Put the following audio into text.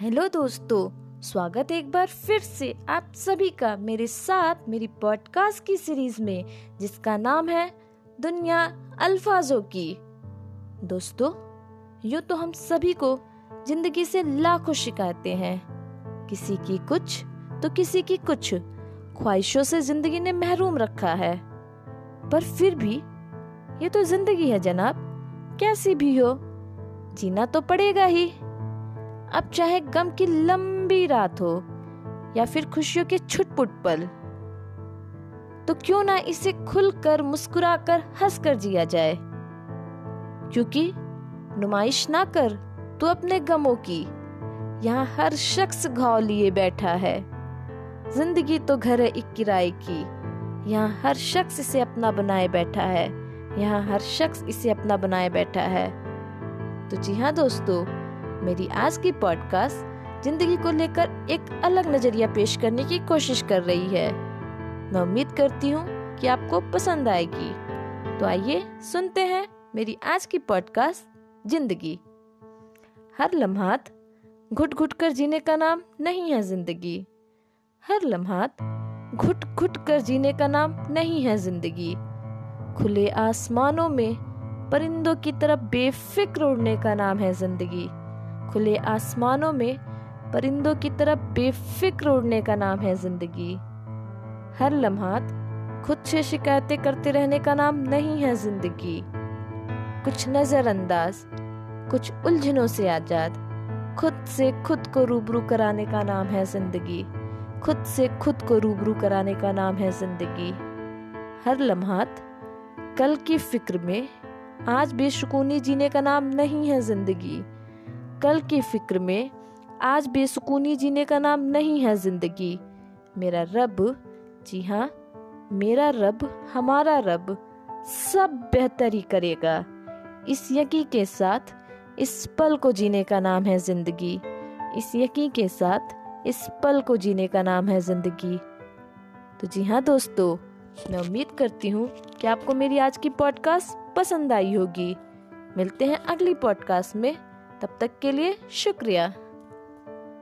Hello दोस्तों, स्वागत है एक बार फिर से आप सभी का मेरे साथ मेरी पॉडकास्ट की सीरीज़ में, जिसका नाम है दुनिया अल्फाजों की। दोस्तों, यूँ तो हम सभी को ज़िंदगी से लाखों शिकायतें हैं। किसी की कुछ तो किसी की कुछ। ख्वाहिशों से ज़िंदगी ने महरूम रखा है। पर फिर भी, ये तो ज़िंदगी है जनाब। कैसी भी हो, जीना तो पड़ेगा ही। अब चाहे गम की लंबी रात हो या फिर खुशियों के छुटपुट पल तो क्यों ना इसे खुलकर मुस्कुराकर हंसकर जिया जाए? क्योंकि नुमाइश ना कर तो अपने गमों की यहाँ हर शख्स घाव लिए बैठा है। ज़िंदगी तो घर है एक किराए की, यहाँ हर शख्स इसे अपना बनाए बैठा है, यहाँ हर शख्स इसे अपना बनाए बैठा है। तो जी हाँ दोस्तों मेरी आज की पॉडकास्ट ज़िंदगी को लेकर एक अलग नज़रिया पेश करने की कोशिश कर रही है। मैं उम्मीद करती हूँ कि आपको पसंद आएगी। तो आइए सुनते हैं मेरी आज की पॉडकास्ट ज़िंदगी। हर लम्हात घुट घुट कर जीने का नाम नहीं है ज़िंदगी। हर लम्हात घुट घुट कर जीने का नाम नहीं है ज़िंदगी। खुले आसमानों में परिंदों की तरफ़ बेफिक्र उड़ने का नाम है ज़िंदगी। खुले आसमानों में परिंदों की तरफ़ बेफिक्र उड़ने का नाम है ज़िंदगी। हर लम्हात खुद से शिकायतें करते रहने का नाम नहीं है ज़िंदगी। कुछ नजरअंदाज, कुछ उलझनों से आज़ाद, खुद से खुद को रूबरू कराने का नाम है ज़िंदगी। खुद से खुद को रूबरू कराने का नाम है ज़िंदगी। हर लम्हात कल की फ़िक्र में आज बेसुकूनी जीने का नाम नहीं है ज़िंदगी। कल की फ़िक्र में आज बेसुकूनी जीने का नाम नहीं है ज़िंदगी। मेरा रब, जी हाँ मेरा रब, हमारा रब सब बेहतर ही करेगा। इस यकी के साथ इस पल को जीने का नाम है ज़िंदगी। इस यकी के साथ इस पल को जीने का नाम है ज़िंदगी। तो जी हाँ दोस्तों, मैं उम्मीद करती हूँ कि आपको मेरी आज की पॉडकास्ट पसंद आई होगी। मिलते हैं अगली पॉडकास्ट में। तब तक के लिए शुक्रिया।